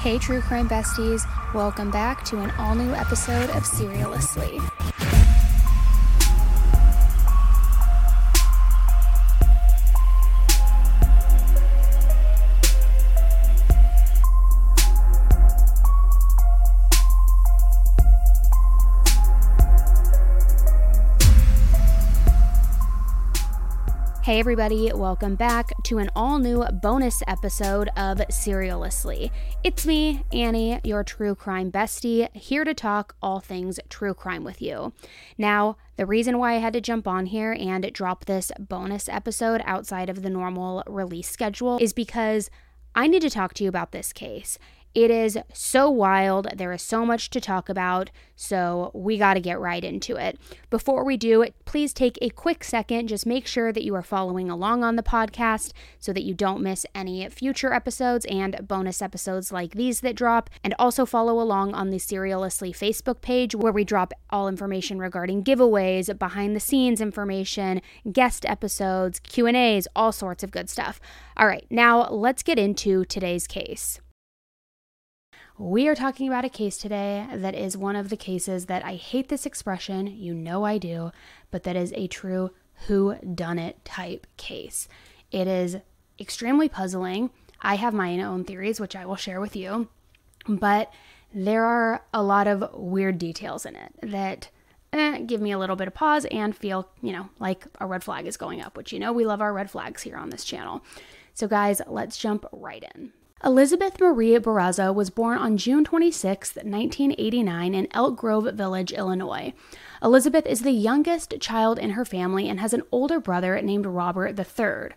Hey, true crime besties, welcome back to an all new episode of Serialously. Hey, everybody, welcome back to an all new bonus episode of Serialously. It's me, Annie, your true crime bestie, here to talk all things true crime with you. Now, the reason why I had to jump on here and drop this bonus episode outside of the normal release schedule is because I need to talk to you about this case. It is so wild. There is so much to talk about. So we got to get right into it. Before we do please take a quick second. Just make sure that you are following along on the podcast so that you don't miss any future episodes and bonus episodes like these that drop. And also follow along on the Serialously Facebook page where we drop all information regarding giveaways, behind the scenes information, guest episodes, Q&As, all sorts of good stuff. All right, now let's get into today's case. We are talking about a case today that is one of the cases that I hate this expression, you know I do, but that is a true who done it type case. It is extremely puzzling. I have my own theories which I will share with you, but there are a lot of weird details in it that eh, give me a little bit of pause and feel, you know, like a red flag is going up, which you know we love our red flags here on this channel. So guys, let's jump right in. Elizabeth Maria Barraza was born on June 26, 1989, in Elk Grove Village, Illinois. Elizabeth is the youngest child in her family and has an older brother named Robert III.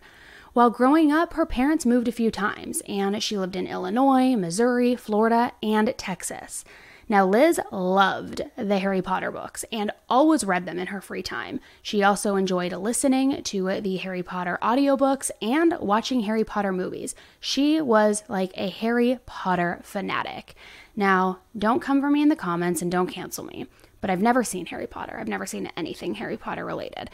While growing up, her parents moved a few times, and she lived in Illinois, Missouri, Florida, and Texas. Now, Liz loved the Harry Potter books and always read them in her free time. She also enjoyed listening to the Harry Potter audiobooks and watching Harry Potter movies. She was like a Harry Potter fanatic. Now, don't come for me in the comments and don't cancel me, but I've never seen Harry Potter. I've never seen anything Harry Potter related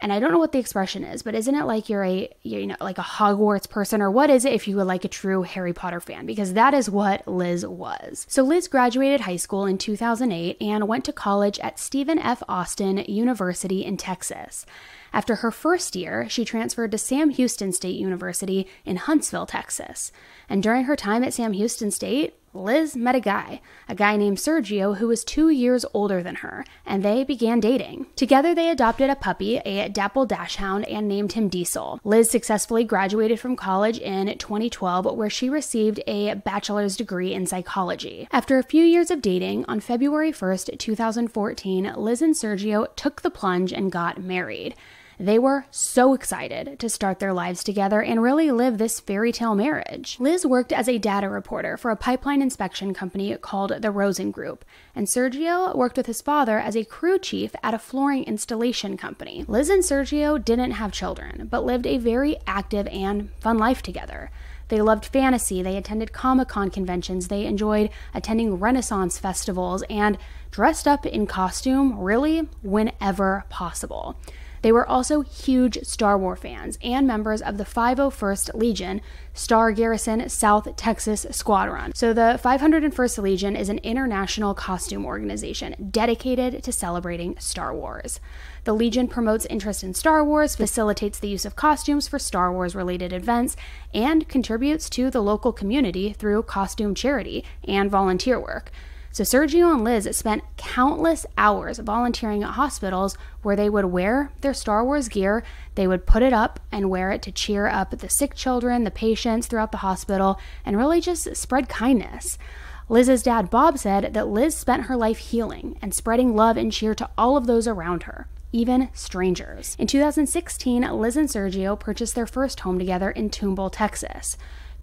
and I don't know what the expression is, but isn't it like you're a you know like a Hogwarts person or what is it if you were like a true Harry Potter fan because that is what Liz was. So Liz graduated high school in 2008 and went to college at Stephen F. Austin University in Texas. After her first year, she transferred to Sam Houston State University in Huntsville, Texas. And during her time at Sam Houston State, Liz met a guy, a guy named Sergio who was two years older than her, and they began dating. Together, they adopted a puppy, a dapple Dachshund, and named him Diesel. Liz successfully graduated from college in 2012, where she received a bachelor's degree in psychology. After a few years of dating, on February 1st, 2014, Liz and Sergio took the plunge and got married. They were so excited to start their lives together and really live this fairy tale marriage. Liz worked as a data reporter for a pipeline inspection company called the Rosen Group, and Sergio worked with his father as a crew chief at a flooring installation company. Liz and Sergio didn't have children, but lived a very active and fun life together. They loved fantasy, they attended Comic Con conventions, they enjoyed attending Renaissance festivals, and dressed up in costume really whenever possible. They were also huge Star Wars fans and members of the 501st Legion, Star Garrison South Texas Squadron. So, the 501st Legion is an international costume organization dedicated to celebrating Star Wars. The Legion promotes interest in Star Wars, facilitates the use of costumes for Star Wars related events, and contributes to the local community through costume charity and volunteer work. So Sergio and Liz spent countless hours volunteering at hospitals where they would wear their Star Wars gear, they would put it up and wear it to cheer up the sick children, the patients throughout the hospital, and really just spread kindness. Liz's dad, Bob, said that Liz spent her life healing and spreading love and cheer to all of those around her, even strangers. In 2016, Liz and Sergio purchased their first home together in Tomball, Texas.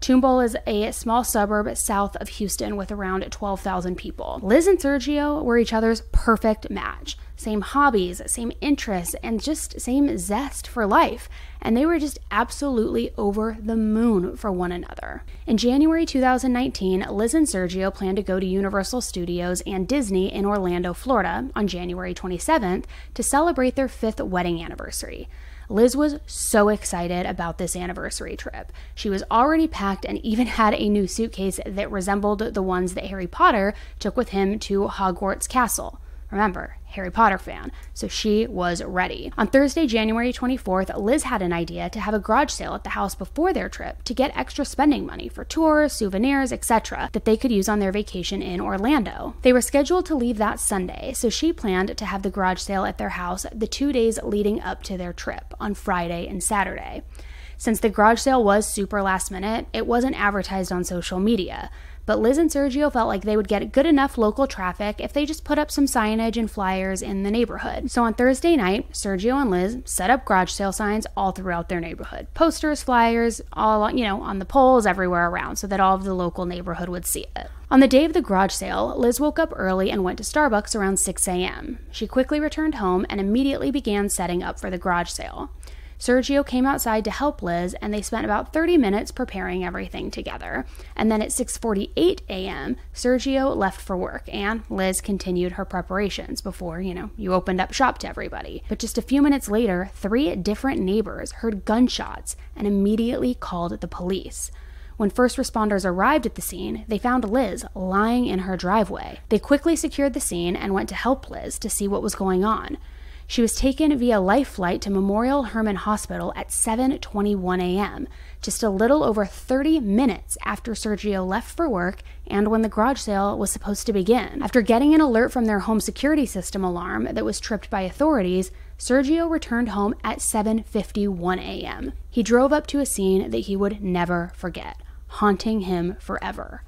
Tomball is a small suburb south of Houston with around 12,000 people. Liz and Sergio were each other's perfect match. Same hobbies, same interests, and just same zest for life. And they were just absolutely over the moon for one another. In January 2019, Liz and Sergio planned to go to Universal Studios and Disney in Orlando, Florida on January 27th to celebrate their fifth wedding anniversary. Liz was so excited about this anniversary trip. She was already packed and even had a new suitcase that resembled the ones that Harry Potter took with him to Hogwarts Castle. Remember, Harry Potter fan, so she was ready. On Thursday, January 24th, Liz had an idea to have a garage sale at the house before their trip to get extra spending money for tours, souvenirs, etc., that they could use on their vacation in Orlando. They were scheduled to leave that Sunday, so she planned to have the garage sale at their house the two days leading up to their trip on Friday and Saturday. Since the garage sale was super last minute, it wasn't advertised on social media. But Liz and Sergio felt like they would get good enough local traffic if they just put up some signage and flyers in the neighborhood. So on Thursday night, Sergio and Liz set up garage sale signs all throughout their neighborhood. Posters, flyers, all, you know, on the poles everywhere around so that all of the local neighborhood would see it. On the day of the garage sale, Liz woke up early and went to Starbucks around 6 a.m. She quickly returned home and immediately began setting up for the garage sale. Sergio came outside to help Liz and they spent about 30 minutes preparing everything together. And then at 6:48 a.m., Sergio left for work and Liz continued her preparations before, you know, you opened up shop to everybody. But just a few minutes later, three different neighbors heard gunshots and immediately called the police. When first responders arrived at the scene, they found Liz lying in her driveway. They quickly secured the scene and went to help Liz to see what was going on. She was taken via life flight to Memorial Hermann Hospital at 7:21 a.m., just a little over 30 minutes after Sergio left for work and when the garage sale was supposed to begin. After getting an alert from their home security system alarm that was tripped by authorities, Sergio returned home at 7:51 a.m. He drove up to a scene that he would never forget, haunting him forever.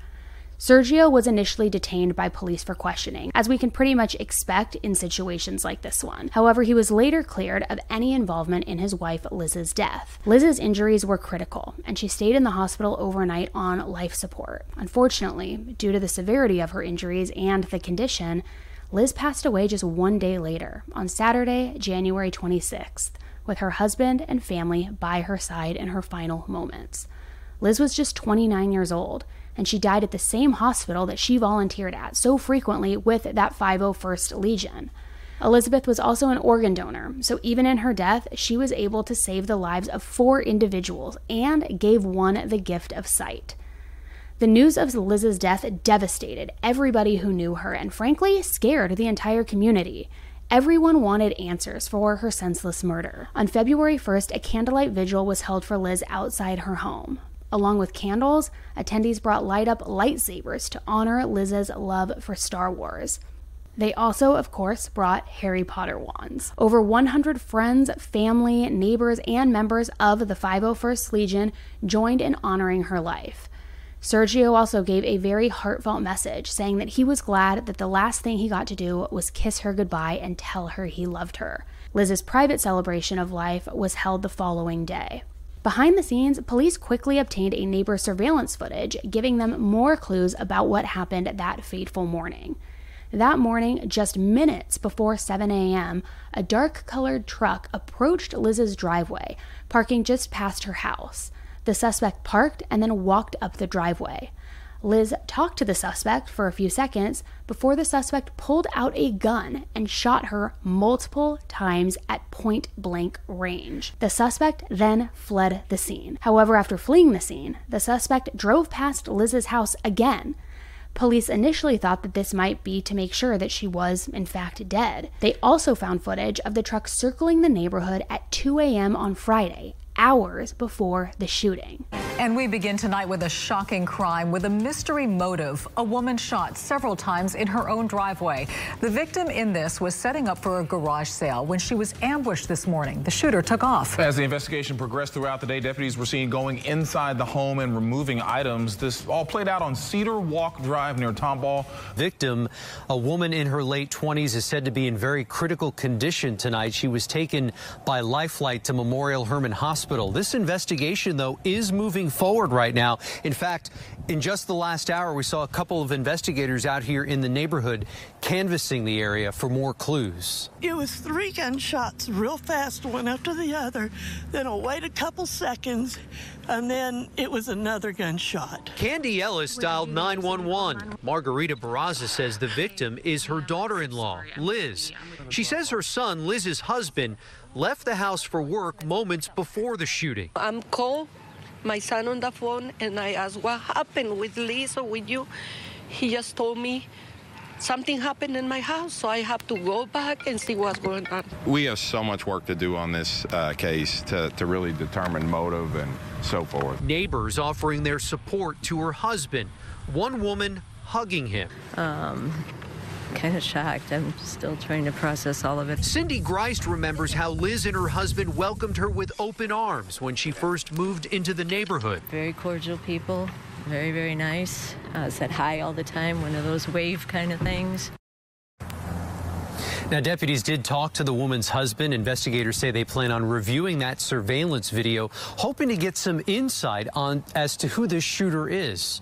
Sergio was initially detained by police for questioning, as we can pretty much expect in situations like this one. However, he was later cleared of any involvement in his wife Liz's death. Liz's injuries were critical, and she stayed in the hospital overnight on life support. Unfortunately, due to the severity of her injuries and the condition, Liz passed away just one day later, on Saturday, January 26th, with her husband and family by her side in her final moments. Liz was just 29 years old and she died at the same hospital that she volunteered at so frequently with that 501st Legion. Elizabeth was also an organ donor, so even in her death, she was able to save the lives of four individuals and gave one the gift of sight. The news of Liz's death devastated everybody who knew her and frankly scared the entire community. Everyone wanted answers for her senseless murder. On February 1st, a candlelight vigil was held for Liz outside her home. Along with candles, attendees brought light up lightsabers to honor Liz's love for Star Wars. They also, of course, brought Harry Potter wands. Over 100 friends, family, neighbors, and members of the 501st Legion joined in honoring her life. Sergio also gave a very heartfelt message, saying that he was glad that the last thing he got to do was kiss her goodbye and tell her he loved her. Liz's private celebration of life was held the following day. Behind the scenes, police quickly obtained a neighbor's surveillance footage, giving them more clues about what happened that fateful morning. That morning, just minutes before 7 a.m., a dark colored truck approached Liz's driveway, parking just past her house. The suspect parked and then walked up the driveway. Liz talked to the suspect for a few seconds before the suspect pulled out a gun and shot her multiple times at point blank range. The suspect then fled the scene. However, after fleeing the scene, the suspect drove past Liz's house again. Police initially thought that this might be to make sure that she was, in fact, dead. They also found footage of the truck circling the neighborhood at 2 a.m. on Friday hours before the shooting. And we begin tonight with a shocking crime with a mystery motive. A woman shot several times in her own driveway. The victim in this was setting up for a garage sale when she was ambushed this morning. The shooter took off. As the investigation progressed throughout the day, deputies were seen going inside the home and removing items. This all played out on Cedar Walk Drive near Tomball. Victim, a woman in her late 20s, is said to be in very critical condition tonight. She was taken by life flight to Memorial Hermann Hospital hospital. This investigation, though, is moving forward right now. In fact, in just the last hour, we saw a couple of investigators out here in the neighborhood canvassing the area for more clues. It was three gunshots real fast, one after the other. Then I'll wait a couple seconds, and then it was another gunshot. Candy Ellis dialed 911. Margarita Barraza says the victim is her daughter in law, Liz. She says her son, Liz's husband, left the house for work moments before the shooting. I'm cold my son on the phone and I asked what happened with Liz or with you. He just told me something happened in my house, so I have to go back and see what's going on. We have so much work to do on this uh, case to, to really determine motive and so forth. Neighbors offering their support to her husband, one woman hugging him. Um, kind of shocked. I'm still trying to process all of it. Cindy Greist remembers how Liz and her husband welcomed her with open arms when she first moved into the neighborhood. Very cordial people, very, very nice. Uh, said hi all the time, one of those wave kind of things. Now, deputies did talk to the woman's husband. Investigators say they plan on reviewing that surveillance video, hoping to get some insight on as to who this shooter is.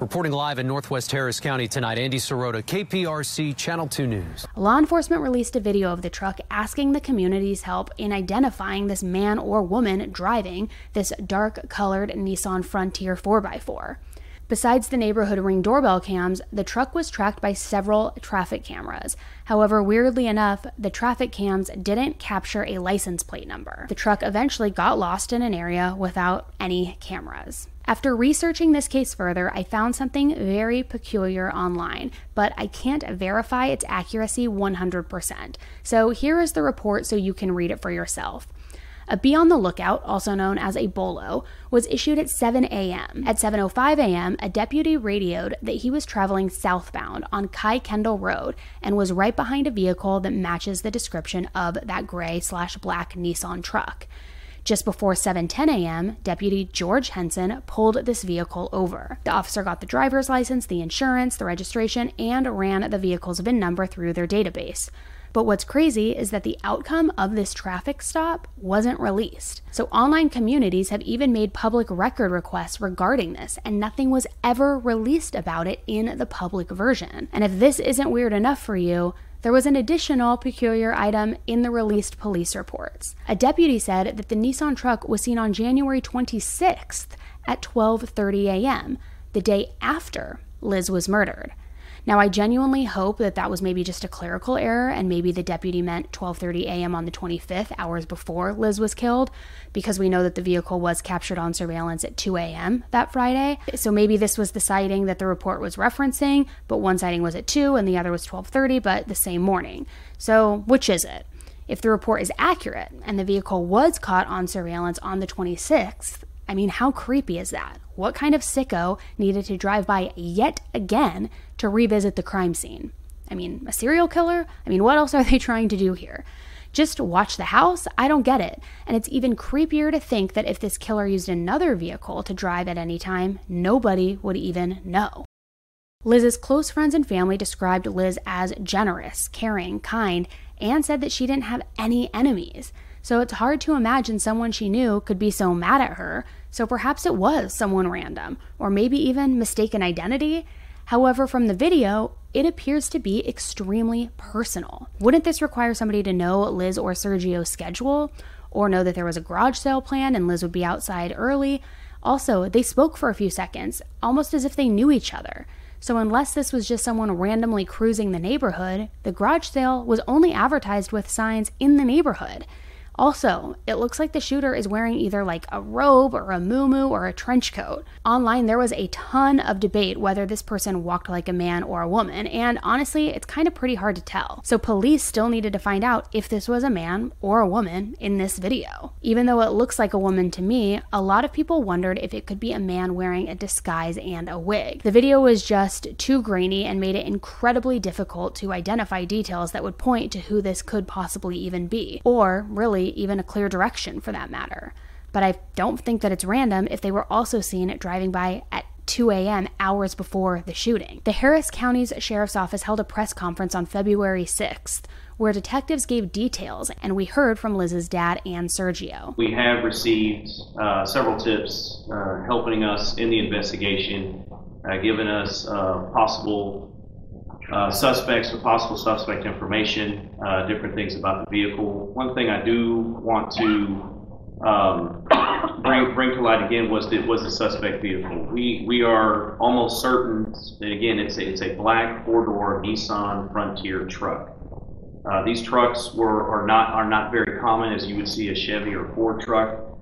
Reporting live in Northwest Harris County tonight, Andy Sirota, KPRC Channel 2 News. Law enforcement released a video of the truck asking the community's help in identifying this man or woman driving this dark colored Nissan Frontier 4x4. Besides the neighborhood ring doorbell cams, the truck was tracked by several traffic cameras. However, weirdly enough, the traffic cams didn't capture a license plate number. The truck eventually got lost in an area without any cameras. After researching this case further, I found something very peculiar online, but I can't verify its accuracy 100%. So here is the report so you can read it for yourself. A be on the lookout, also known as a bolo, was issued at 7 a.m. At 7:05 a.m., a deputy radioed that he was traveling southbound on Kuykendahl Road and was right behind a vehicle that matches the description of that gray slash black Nissan truck. Just before 7:10 a.m., Deputy George Henson pulled this vehicle over. The officer got the driver's license, the insurance, the registration, and ran the vehicle's VIN number through their database. But what's crazy is that the outcome of this traffic stop wasn't released. So online communities have even made public record requests regarding this, and nothing was ever released about it in the public version. And if this isn't weird enough for you, there was an additional peculiar item in the released police reports. A deputy said that the Nissan truck was seen on January 26th at 12:30 a.m., the day after Liz was murdered. Now, I genuinely hope that that was maybe just a clerical error and maybe the deputy meant 12:30 a.m. on the 25th, hours before Liz was killed, because we know that the vehicle was captured on surveillance at 2 a.m. that Friday. So maybe this was the sighting that the report was referencing, but one sighting was at 2 and the other was 12:30, but the same morning. So, which is it? If the report is accurate and the vehicle was caught on surveillance on the 26th, I mean, how creepy is that? What kind of sicko needed to drive by yet again to revisit the crime scene? I mean, a serial killer? I mean, what else are they trying to do here? Just watch the house? I don't get it. And it's even creepier to think that if this killer used another vehicle to drive at any time, nobody would even know. Liz's close friends and family described Liz as generous, caring, kind, and said that she didn't have any enemies. So it's hard to imagine someone she knew could be so mad at her. So perhaps it was someone random, or maybe even mistaken identity. However, from the video, it appears to be extremely personal. Wouldn't this require somebody to know Liz or Sergio's schedule, or know that there was a garage sale plan and Liz would be outside early? Also, they spoke for a few seconds, almost as if they knew each other. So, unless this was just someone randomly cruising the neighborhood, the garage sale was only advertised with signs in the neighborhood. Also, it looks like the shooter is wearing either like a robe or a muumuu or a trench coat. Online, there was a ton of debate whether this person walked like a man or a woman, and honestly, it's kind of pretty hard to tell. So, police still needed to find out if this was a man or a woman in this video. Even though it looks like a woman to me, a lot of people wondered if it could be a man wearing a disguise and a wig. The video was just too grainy and made it incredibly difficult to identify details that would point to who this could possibly even be, or really even a clear direction for that matter. But I don't think that it's random if they were also seen driving by at 2 a.m., hours before the shooting. The Harris County's Sheriff's Office held a press conference on February 6th where detectives gave details, and we heard from Liz's dad and Sergio. We have received uh, several tips uh, helping us in the investigation, uh, giving us uh, possible uh, suspects or possible suspect information, uh, different things about the vehicle. One thing I do want to um, bring bring to light again was that was the suspect vehicle. We we are almost certain again it's a, it's a black four door Nissan Frontier truck. Uh, these trucks were are not are not very common as you would see a Chevy or Ford truck.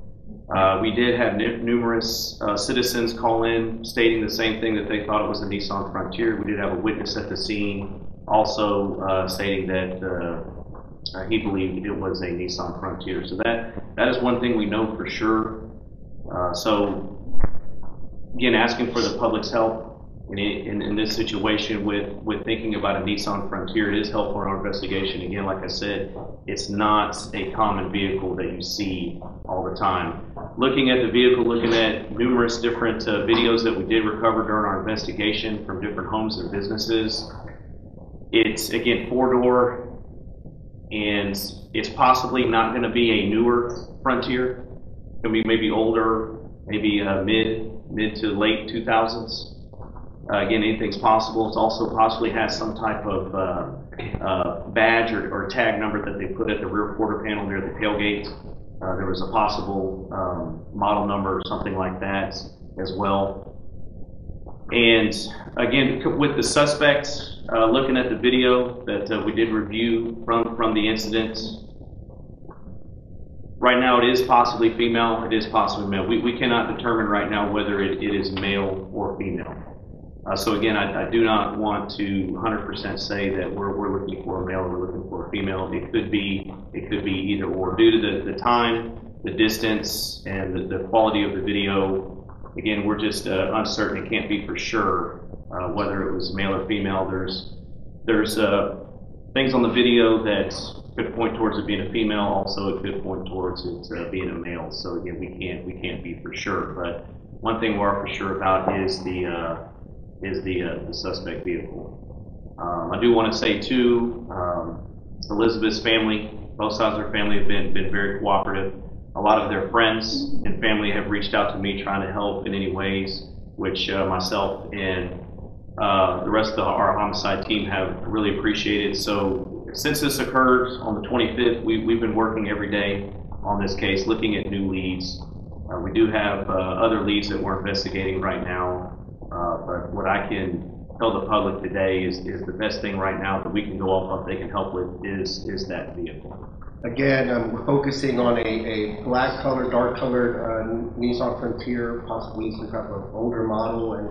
Uh, we did have n- numerous uh, citizens call in stating the same thing that they thought it was a Nissan Frontier. We did have a witness at the scene also uh, stating that uh, he believed it was a Nissan Frontier. So that that is one thing we know for sure. Uh, so again, asking for the public's help in, in, in this situation with, with thinking about a Nissan Frontier, it is helpful in our investigation. Again, like I said, it's not a common vehicle that you see all the time. Looking at the vehicle, looking at numerous different uh, videos that we did recover during our investigation from different homes and businesses, it's again four door, and it's possibly not going to be a newer Frontier. To be maybe older, maybe uh, mid mid to late 2000s. Uh, again, anything's possible. It also possibly has some type of uh, uh, badge or, or, tag number that they put at the rear quarter panel near the tailgate. Uh, there was a possible um, model number or something like that as well. And again, with the suspects, uh, looking at the video that uh, we did review from, from the incident, right now it is possibly female, it is possibly male. We, we cannot determine right now whether it, it is male or female. Uh, so again, I, I, do not want to 100% say that we're, we're looking for a male or we're looking for a female. It could be it could be either or due to the, the time, the distance, and the, the quality of the video. Again, we're just uh, uncertain. It can't be for sure uh, whether it was male or female. There's there's uh, things on the video that could point towards it being a female. Also, it could point towards it uh, being a male. So again, we can't we can't be for sure. But one thing we are for sure about is the uh, is the, uh, the suspect vehicle. Um, I do want to say too, um, Elizabeth's family, both sides of her family have been, been very cooperative. A lot of their friends and family have reached out to me trying to help in any ways, which uh, myself and uh, the rest of the, our homicide team have really appreciated. So since this occurred on the 25th, we, we've been working every day on this case, looking at new leads. Uh, we do have uh, other leads that we're investigating right now. Uh, but what I can tell the public today is, is the best thing right now that we can go off of, they can help with, is, is that vehicle. Again, um, we're focusing on a, a black color, dark colored uh, Nissan Frontier, possibly some type of older model. And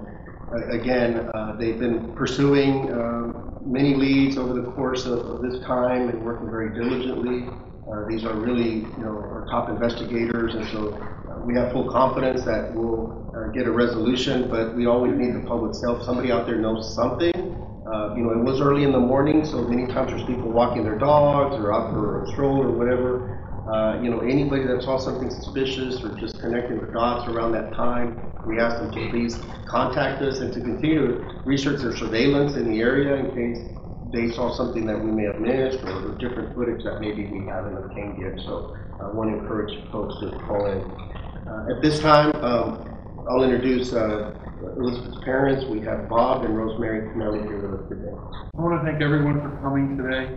uh, again, uh, they've been pursuing um, many leads over the course of, of, this time and working very diligently. Uh, these are really, you know, our top investigators, and so we have full confidence that we'll uh, get a resolution, but we always need the public's help. Somebody out there knows something. Uh, you know, it was early in the morning, so many times there's people walking their dogs or out for a stroll or whatever. Uh, you know, anybody that saw something suspicious or just connecting the dots around that time, we ask them to please contact us and to continue to research their surveillance in the area in case they saw something that we may have missed or different footage that maybe we haven't obtained yet. So I want to encourage folks to call in. Uh, at this time, um, I'll introduce uh, Elizabeth's parents. We have Bob and Rosemary Pinelli here with us today. I want to thank everyone for coming today.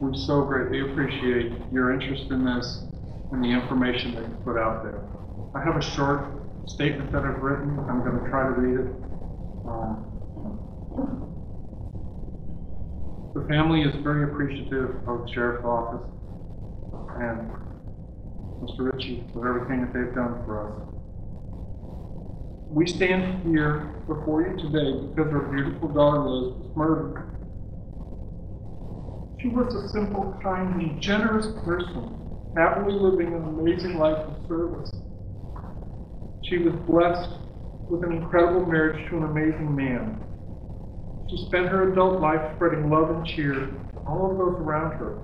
We so greatly appreciate your interest in this and the information that you put out there. I have a short statement that I've written. I'm going to try to read it. Um, the family is very appreciative of the sheriff's office and Mr. Ritchie for everything that they've done for us. We stand here before you today because our beautiful daughter Liz was murdered. She was a simple, kind, and generous person, happily living an amazing life of service. She was blessed with an incredible marriage to an amazing man. She spent her adult life spreading love and cheer to all of those around her.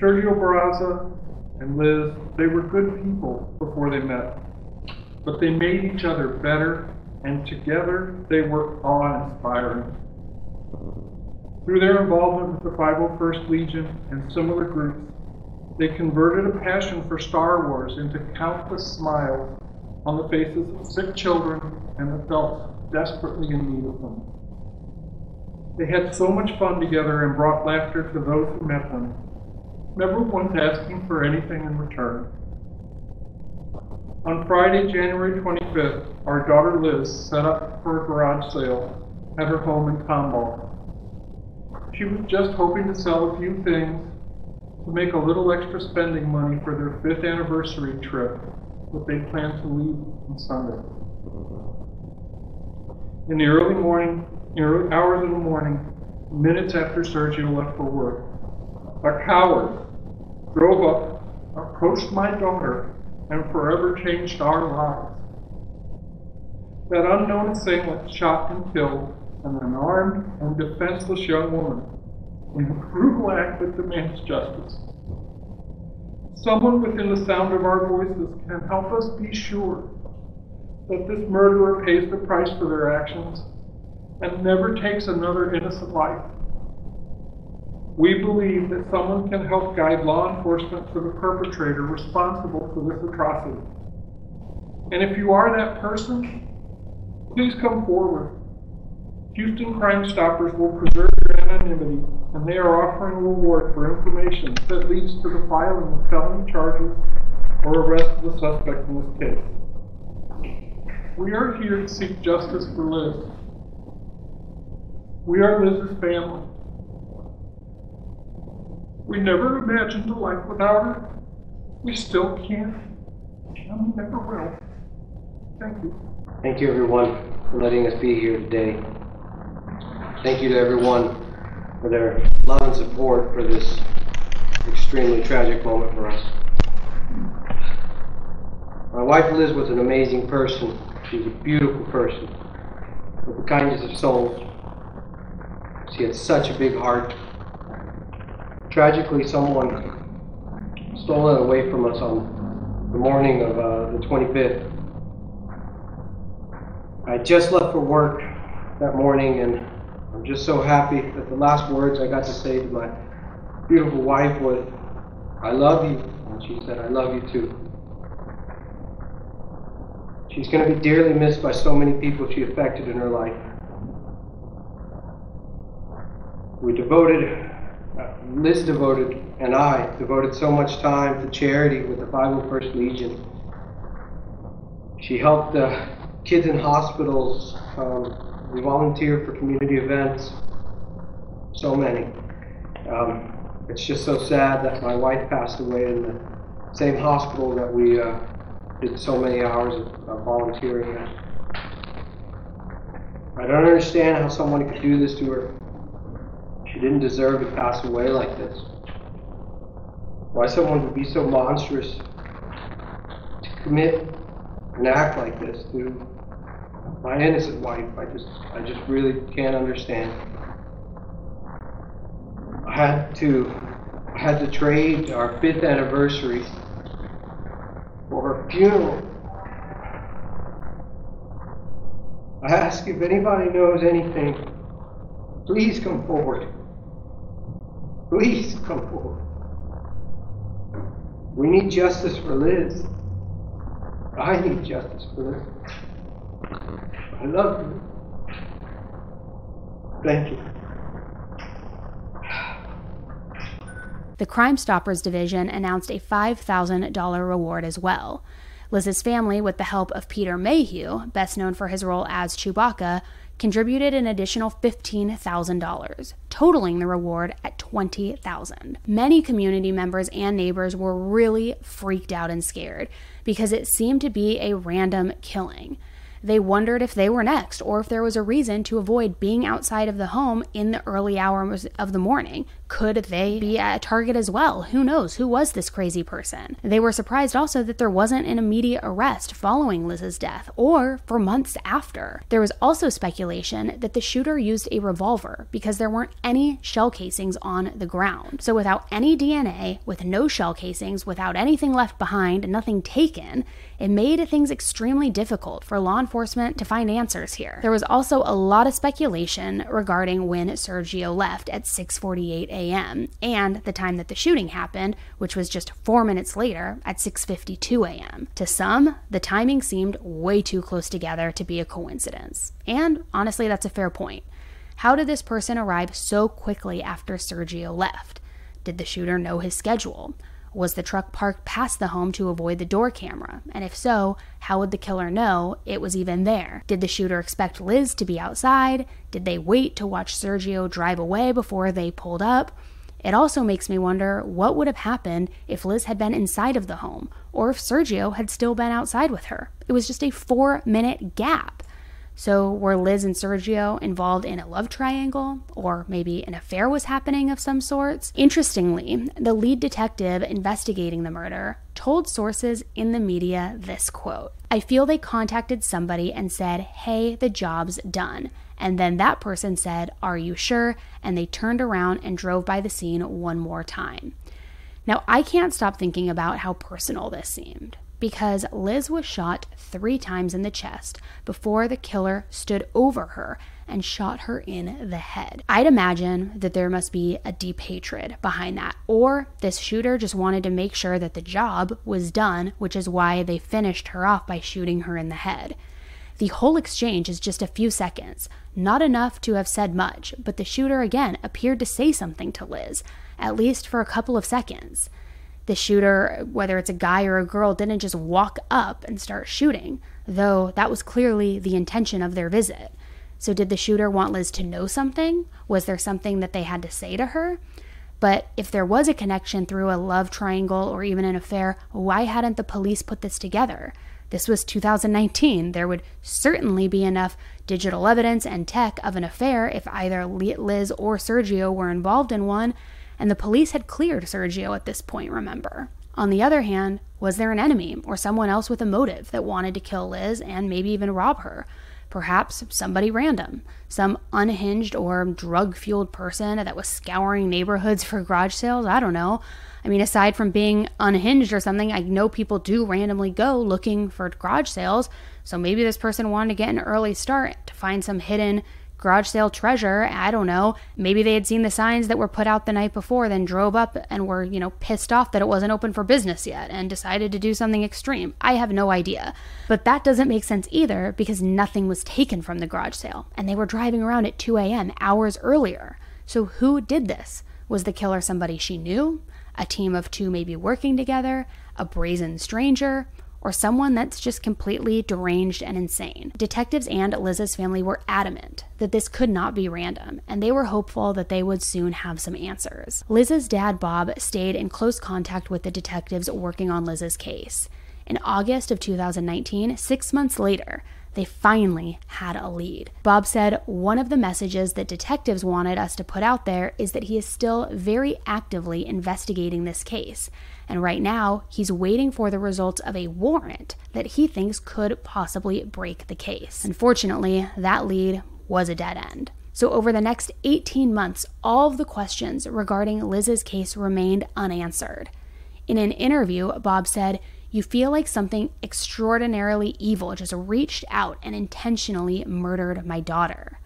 Sergio Barraza and Liz, they were good people before they met, but they made each other better, and together they were awe inspiring. Through their involvement with the 501st Legion and similar groups, they converted a passion for Star Wars into countless smiles on the faces of sick children and adults desperately in need of them. They had so much fun together and brought laughter to those who met them never once asking for anything in return. On Friday, January 25th, our daughter Liz set up for a garage sale at her home in Tomball. She was just hoping to sell a few things to make a little extra spending money for their fifth anniversary trip that they planned to leave on Sunday. In the early morning, early hours of the morning, minutes after Sergio left for work, a coward drove up, approached my daughter, and forever changed our lives. That unknown assailant shot and killed an unarmed and defenseless young woman in a brutal act that demands justice. Someone within the sound of our voices can help us be sure that this murderer pays the price for their actions and never takes another innocent life. We believe that someone can help guide law enforcement to the perpetrator responsible for this atrocity. And if you are that person, please come forward. Houston Crime Stoppers will preserve your anonymity, and they are offering a reward for information that leads to the filing of felony charges or arrest of the suspect in this case. We are here to seek justice for Liz. We are Liz's family. We never imagined a life without her. We still can't, and we never will. Thank you. Thank you, everyone, for letting us be here today. Thank you to everyone for their love and support for this extremely tragic moment for us. My wife Liz was an amazing person. She was a beautiful person with the kindness of soul. She had such a big heart. Tragically, someone stole it away from us on the morning of uh, the 25th. I just left for work that morning, and I'm just so happy that the last words I got to say to my beautiful wife was, I love you. And she said, I love you too. She's going to be dearly missed by so many people she affected in her life. We devoted, Liz devoted, and I devoted so much time to charity with the 501st Legion. She helped uh, kids in hospitals. Um, we volunteered for community events. So many. Um, it's just so sad that my wife passed away in the same hospital that we uh, did so many hours of, of volunteering at. I don't understand how someone could do this to her. She didn't deserve to pass away like this. Why someone would be so monstrous to commit an act like this to my innocent wife, I just I just really can't understand. I had to I had to trade our fifth anniversary for her funeral. I ask if anybody knows anything, please come forward. Please come forward. We need justice for Liz. I need justice for Liz. I love you. Thank you. The Crime Stoppers Division announced a $5,000 reward as well. Liz's family, with the help of Peter Mayhew, best known for his role as Chewbacca, contributed an additional $15,000, totaling the reward at $20,000. Many community members and neighbors were really freaked out and scared because it seemed to be a random killing. They wondered if they were next or if there was a reason to avoid being outside of the home in the early hours of the morning. Could they be a target as well? Who knows? Who was this crazy person? They were surprised also that there wasn't an immediate arrest following Liz's death or for months after. There was also speculation that the shooter used a revolver because there weren't any shell casings on the ground. So, without any DNA, with no shell casings, without anything left behind, nothing taken, it made things extremely difficult for law enforcement to find answers here. There was also a lot of speculation regarding when Sergio left at 6:48 a.m. and the time that the shooting happened, which was just 4 minutes later at 6:52 a.m. To some, the timing seemed way too close together to be a coincidence. And honestly, that's a fair point. How did this person arrive so quickly after Sergio left? Did the shooter know his schedule? Was the truck parked past the home to avoid the door camera? And if so, how would the killer know it was even there? Did the shooter expect Liz to be outside? Did they wait to watch Sergio drive away before they pulled up? It also makes me wonder what would have happened if Liz had been inside of the home, or if Sergio had still been outside with her. It was just a four minute gap. So, were Liz and Sergio involved in a love triangle? Or maybe an affair was happening of some sorts? Interestingly, the lead detective investigating the murder told sources in the media this quote I feel they contacted somebody and said, hey, the job's done. And then that person said, Are you sure? And they turned around and drove by the scene one more time. Now, I can't stop thinking about how personal this seemed because Liz was shot three times in the chest before the killer stood over her and shot her in the head. I'd imagine that there must be a deep hatred behind that, or this shooter just wanted to make sure that the job was done, which is why they finished her off by shooting her in the head. The whole exchange is just a few seconds, not enough to have said much, but the shooter again appeared to say something to Liz, at least for a couple of seconds. The shooter, whether it's a guy or a girl, didn't just walk up and start shooting, though that was clearly the intention of their visit. So, did the shooter want Liz to know something? Was there something that they had to say to her? But if there was a connection through a love triangle or even an affair, why hadn't the police put this together? This was 2019. There would certainly be enough digital evidence and tech of an affair if either Liz or Sergio were involved in one, and the police had cleared Sergio at this point, remember. On the other hand, was there an enemy or someone else with a motive that wanted to kill Liz and maybe even rob her? Perhaps somebody random, some unhinged or drug fueled person that was scouring neighborhoods for garage sales. I don't know. I mean, aside from being unhinged or something, I know people do randomly go looking for garage sales. So maybe this person wanted to get an early start to find some hidden garage sale treasure. I don't know. Maybe they had seen the signs that were put out the night before, then drove up and were, you know, pissed off that it wasn't open for business yet and decided to do something extreme. I have no idea. But that doesn't make sense either because nothing was taken from the garage sale and they were driving around at 2 a.m. hours earlier. So who did this? Was the killer somebody she knew? A team of two maybe working together? A brazen stranger? Or someone that's just completely deranged and insane. Detectives and Liz's family were adamant that this could not be random, and they were hopeful that they would soon have some answers. Liz's dad, Bob, stayed in close contact with the detectives working on Liz's case. In August of 2019, six months later, they finally had a lead. Bob said, One of the messages that detectives wanted us to put out there is that he is still very actively investigating this case and right now, he's waiting for the results of a warrant that he thinks could possibly break the case. Unfortunately, that lead was a dead end. So, over the next 18 months, all of the questions regarding Liz's case remained unanswered. In an interview, Bob said, You feel like something extraordinarily evil just reached out and intentionally murdered my daughter.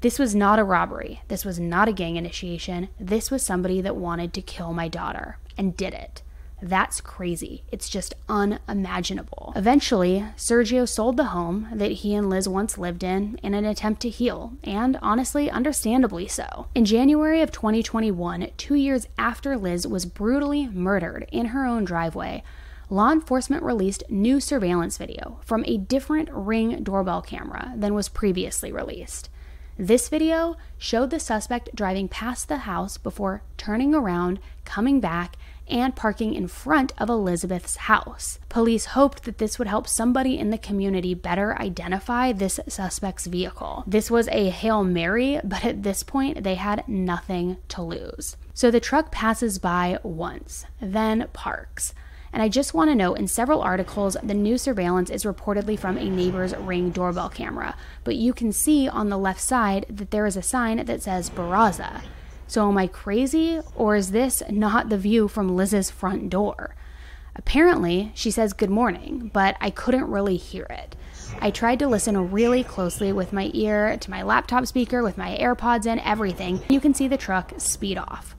This was not a robbery. This was not a gang initiation. This was somebody that wanted to kill my daughter and did it. That's crazy. It's just unimaginable. Eventually, Sergio sold the home that he and Liz once lived in in an attempt to heal, and honestly, understandably so. In January of 2021, two years after Liz was brutally murdered in her own driveway, law enforcement released new surveillance video from a different ring doorbell camera than was previously released. This video showed the suspect driving past the house before turning around, coming back, and parking in front of Elizabeth's house. Police hoped that this would help somebody in the community better identify this suspect's vehicle. This was a Hail Mary, but at this point, they had nothing to lose. So the truck passes by once, then parks. And I just want to note in several articles, the new surveillance is reportedly from a neighbor's ring doorbell camera. But you can see on the left side that there is a sign that says Barraza. So am I crazy, or is this not the view from Liz's front door? Apparently, she says good morning, but I couldn't really hear it. I tried to listen really closely with my ear to my laptop speaker, with my AirPods in, everything. You can see the truck speed off.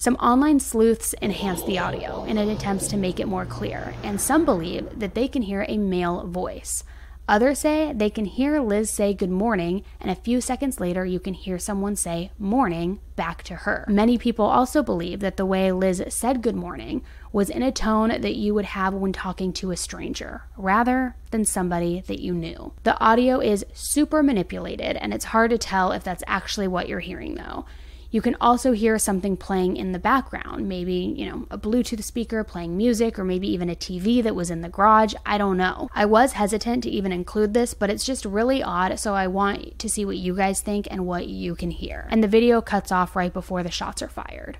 Some online sleuths enhance the audio in an attempt to make it more clear, and some believe that they can hear a male voice. Others say they can hear Liz say good morning, and a few seconds later, you can hear someone say morning back to her. Many people also believe that the way Liz said good morning was in a tone that you would have when talking to a stranger, rather than somebody that you knew. The audio is super manipulated, and it's hard to tell if that's actually what you're hearing, though. You can also hear something playing in the background, maybe, you know, a Bluetooth speaker playing music, or maybe even a TV that was in the garage. I don't know. I was hesitant to even include this, but it's just really odd, so I want to see what you guys think and what you can hear. And the video cuts off right before the shots are fired.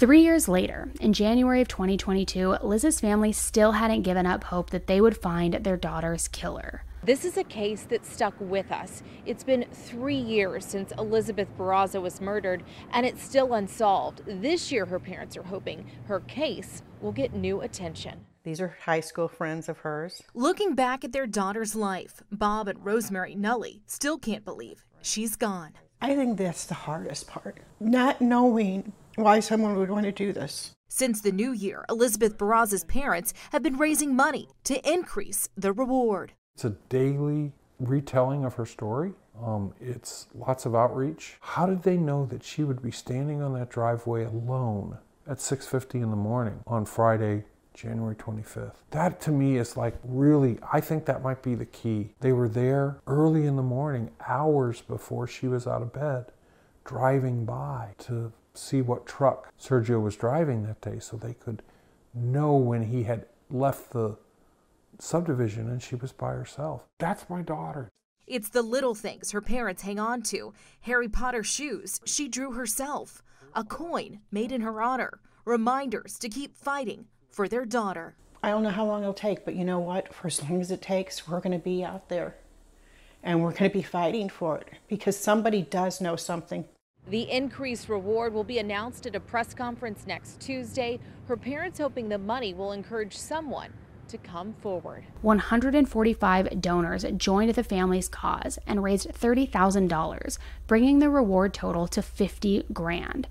Three years later, in January of 2022, Liz's family still hadn't given up hope that they would find their daughter's killer. This is a case that stuck with us. It's been three years since Elizabeth Barraza was murdered, and it's still unsolved. This year, her parents are hoping her case will get new attention. These are high school friends of hers. Looking back at their daughter's life, Bob and Rosemary Nully still can't believe she's gone. I think that's the hardest part. Not knowing why someone would want to do this. Since the new year, Elizabeth Barraza's parents have been raising money to increase the reward. It's a daily retelling of her story. Um, it's lots of outreach. How did they know that she would be standing on that driveway alone at 6:50 in the morning on Friday, January 25th? That to me is like really, I think that might be the key. They were there early in the morning, hours before she was out of bed, driving by to see what truck Sergio was driving that day so they could know when he had left the subdivision and she was by herself. That's my daughter. It's the little things her parents hang on to Harry Potter shoes she drew herself, a coin made in her honor, reminders to keep fighting for their daughter. I don't know how long it'll take, but you know what? For as long as it takes, we're going to be out there and we're going to be fighting for it because somebody does know something. The increased reward will be announced at a press conference next Tuesday. Her parents hoping the money will encourage someone to come forward. 145 donors joined the family's cause and raised $30,000, bringing the reward total to 50 grand.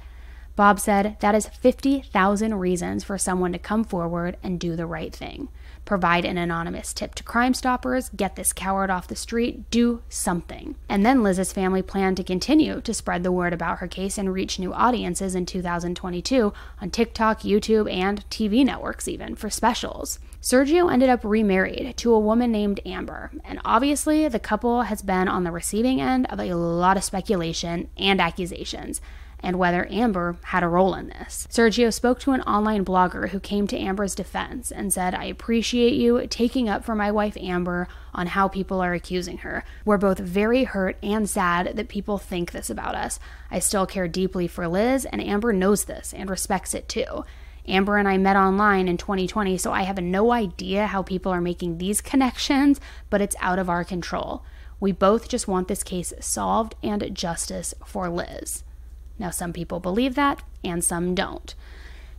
Bob said that is 50,000 reasons for someone to come forward and do the right thing. Provide an anonymous tip to Crime Stoppers, get this coward off the street, do something. And then Liz's family planned to continue to spread the word about her case and reach new audiences in 2022 on TikTok, YouTube, and TV networks, even for specials. Sergio ended up remarried to a woman named Amber, and obviously the couple has been on the receiving end of a lot of speculation and accusations and whether Amber had a role in this. Sergio spoke to an online blogger who came to Amber's defense and said, I appreciate you taking up for my wife Amber on how people are accusing her. We're both very hurt and sad that people think this about us. I still care deeply for Liz, and Amber knows this and respects it too. Amber and I met online in 2020, so I have no idea how people are making these connections, but it's out of our control. We both just want this case solved and justice for Liz. Now, some people believe that, and some don't.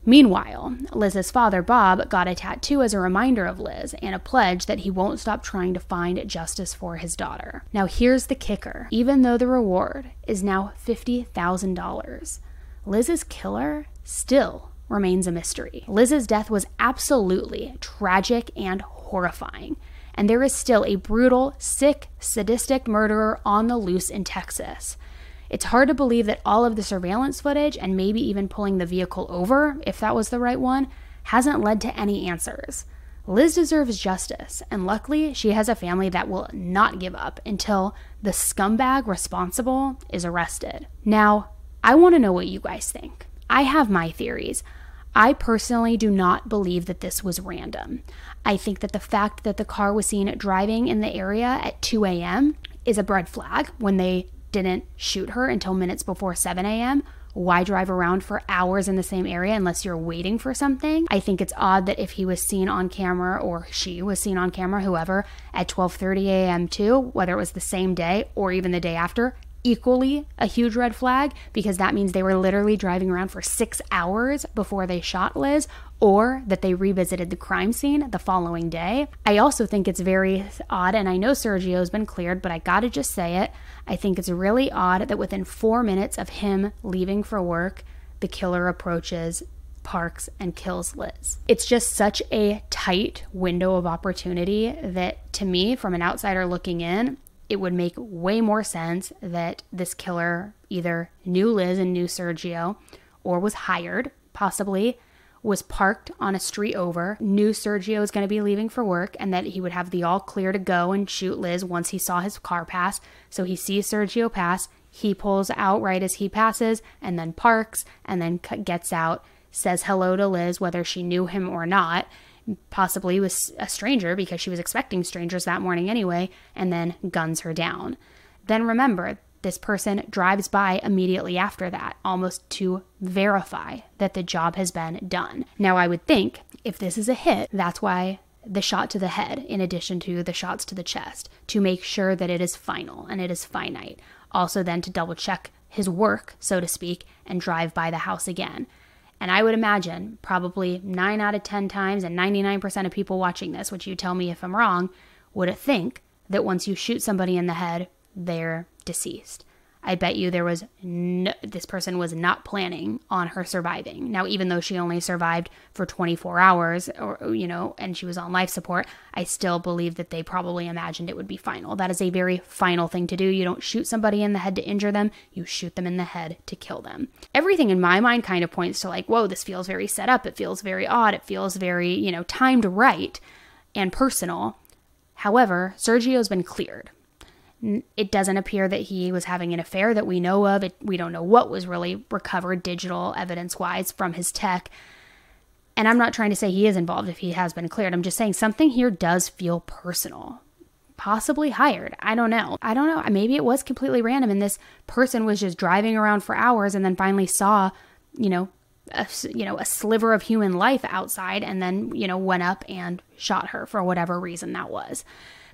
Meanwhile, Liz's father, Bob, got a tattoo as a reminder of Liz and a pledge that he won't stop trying to find justice for his daughter. Now, here's the kicker even though the reward is now $50,000, Liz's killer still remains a mystery. Liz's death was absolutely tragic and horrifying, and there is still a brutal, sick, sadistic murderer on the loose in Texas. It's hard to believe that all of the surveillance footage and maybe even pulling the vehicle over, if that was the right one, hasn't led to any answers. Liz deserves justice, and luckily, she has a family that will not give up until the scumbag responsible is arrested. Now, I want to know what you guys think. I have my theories. I personally do not believe that this was random. I think that the fact that the car was seen driving in the area at 2 a.m. is a red flag when they didn't shoot her until minutes before 7 a.m. why drive around for hours in the same area unless you're waiting for something? I think it's odd that if he was seen on camera or she was seen on camera, whoever, at 12:30 a.m. too, whether it was the same day or even the day after, equally a huge red flag because that means they were literally driving around for six hours before they shot Liz or that they revisited the crime scene the following day. I also think it's very odd, and I know Sergio's been cleared, but I gotta just say it. I think it's really odd that within four minutes of him leaving for work, the killer approaches Parks and kills Liz. It's just such a tight window of opportunity that to me, from an outsider looking in, it would make way more sense that this killer either knew Liz and knew Sergio or was hired, possibly, was parked on a street over, knew Sergio was going to be leaving for work, and that he would have the all clear to go and shoot Liz once he saw his car pass. So he sees Sergio pass, he pulls out right as he passes, and then parks, and then gets out, says hello to Liz, whether she knew him or not possibly was a stranger because she was expecting strangers that morning anyway, and then guns her down. Then remember, this person drives by immediately after that, almost to verify that the job has been done. Now, I would think if this is a hit, that's why the shot to the head, in addition to the shots to the chest, to make sure that it is final and it is finite. Also, then to double check his work, so to speak, and drive by the house again. And I would imagine probably 9 out of 10 times, and 99% of people watching this, which you tell me if I'm wrong, would think that once you shoot somebody in the head, they're deceased. I bet you there was no, this person was not planning on her surviving. Now, even though she only survived for 24 hours, or you know, and she was on life support, I still believe that they probably imagined it would be final. That is a very final thing to do. You don't shoot somebody in the head to injure them; you shoot them in the head to kill them. Everything in my mind kind of points to like, whoa, this feels very set up. It feels very odd. It feels very, you know, timed right and personal. However, Sergio's been cleared it doesn't appear that he was having an affair that we know of. It, we don't know what was really recovered digital evidence wise from his tech. And I'm not trying to say he is involved if he has been cleared. I'm just saying something here does feel personal. Possibly hired. I don't know. I don't know. Maybe it was completely random and this person was just driving around for hours and then finally saw, you know, a, you know, a sliver of human life outside and then, you know, went up and shot her for whatever reason that was.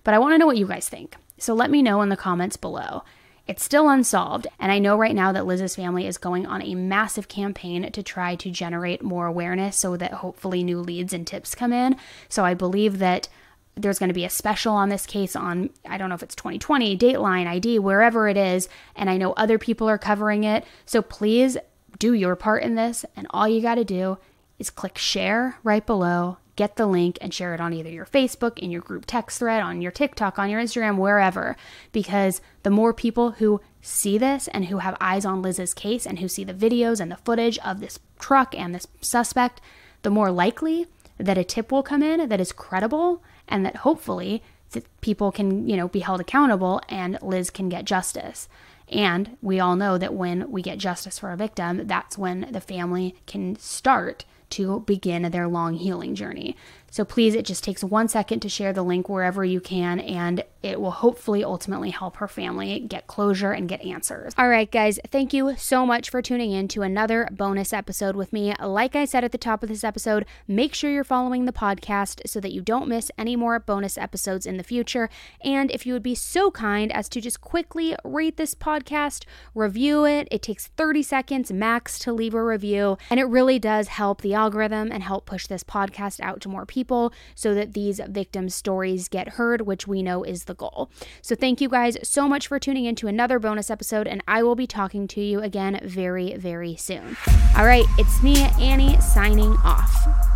But I want to know what you guys think. So let me know in the comments below. It's still unsolved, and I know right now that Liz's family is going on a massive campaign to try to generate more awareness so that hopefully new leads and tips come in. So I believe that there's going to be a special on this case on I don't know if it's 20/20, Dateline, ID, wherever it is, and I know other people are covering it. So please do your part in this, and all you got to do is click share right below get the link and share it on either your Facebook, in your group text thread, on your TikTok, on your Instagram, wherever. Because the more people who see this and who have eyes on Liz's case and who see the videos and the footage of this truck and this suspect, the more likely that a tip will come in that is credible and that hopefully people can, you know, be held accountable and Liz can get justice. And we all know that when we get justice for a victim, that's when the family can start to begin their long healing journey. So please, it just takes one second to share the link wherever you can, and it will hopefully ultimately help her family get closure and get answers. All right, guys, thank you so much for tuning in to another bonus episode with me. Like I said at the top of this episode, make sure you're following the podcast so that you don't miss any more bonus episodes in the future. And if you would be so kind as to just quickly rate this podcast, review it, it takes 30 seconds max to leave a review, and it really does help the algorithm and help push this podcast out to more people people so that these victim stories get heard, which we know is the goal. So thank you guys so much for tuning in to another bonus episode, and I will be talking to you again very, very soon. All right, it's me, Annie, signing off.